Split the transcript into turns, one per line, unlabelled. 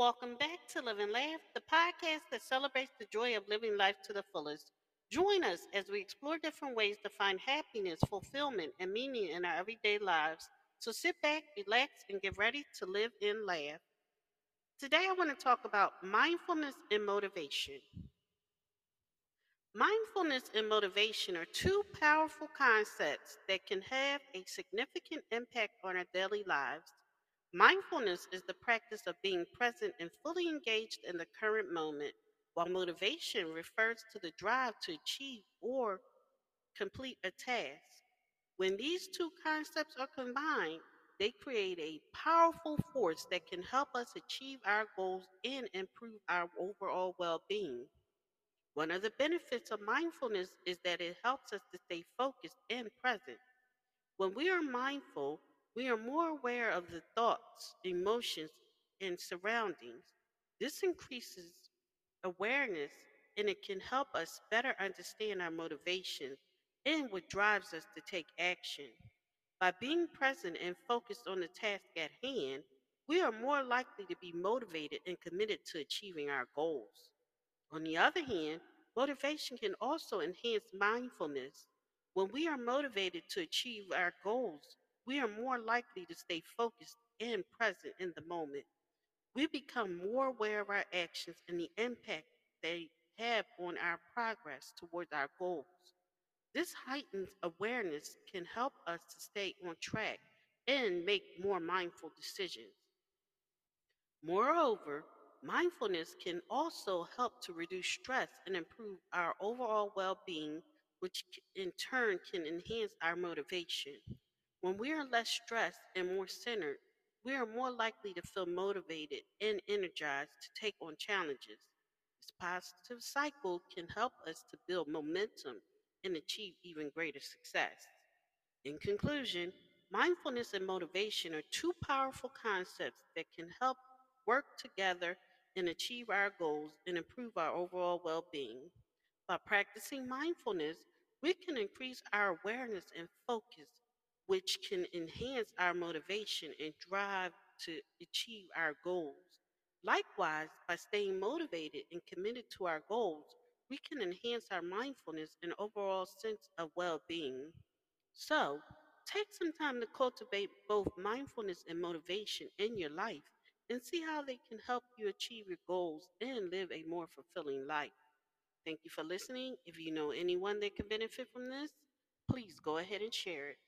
Welcome back to Live and Laugh, the podcast that celebrates the joy of living life to the fullest. Join us as we explore different ways to find happiness, fulfillment, and meaning in our everyday lives. So sit back, relax, and get ready to live and laugh. Today, I want to talk about mindfulness and motivation. Mindfulness and motivation are two powerful concepts that can have a significant impact on our daily lives. Mindfulness is the practice of being present and fully engaged in the current moment, while motivation refers to the drive to achieve or complete a task. When these two concepts are combined, they create a powerful force that can help us achieve our goals and improve our overall well being. One of the benefits of mindfulness is that it helps us to stay focused and present. When we are mindful, we are more aware of the thoughts, emotions, and surroundings. This increases awareness and it can help us better understand our motivations and what drives us to take action. By being present and focused on the task at hand, we are more likely to be motivated and committed to achieving our goals. On the other hand, motivation can also enhance mindfulness. When we are motivated to achieve our goals, we are more likely to stay focused and present in the moment. We become more aware of our actions and the impact they have on our progress towards our goals. This heightened awareness can help us to stay on track and make more mindful decisions. Moreover, mindfulness can also help to reduce stress and improve our overall well being, which in turn can enhance our motivation. When we are less stressed and more centered, we are more likely to feel motivated and energized to take on challenges. This positive cycle can help us to build momentum and achieve even greater success. In conclusion, mindfulness and motivation are two powerful concepts that can help work together and achieve our goals and improve our overall well being. By practicing mindfulness, we can increase our awareness and focus which can enhance our motivation and drive to achieve our goals. Likewise, by staying motivated and committed to our goals, we can enhance our mindfulness and overall sense of well being. So, take some time to cultivate both mindfulness and motivation in your life and see how they can help you achieve your goals and live a more fulfilling life. Thank you for listening. If you know anyone that can benefit from this, please go ahead and share it.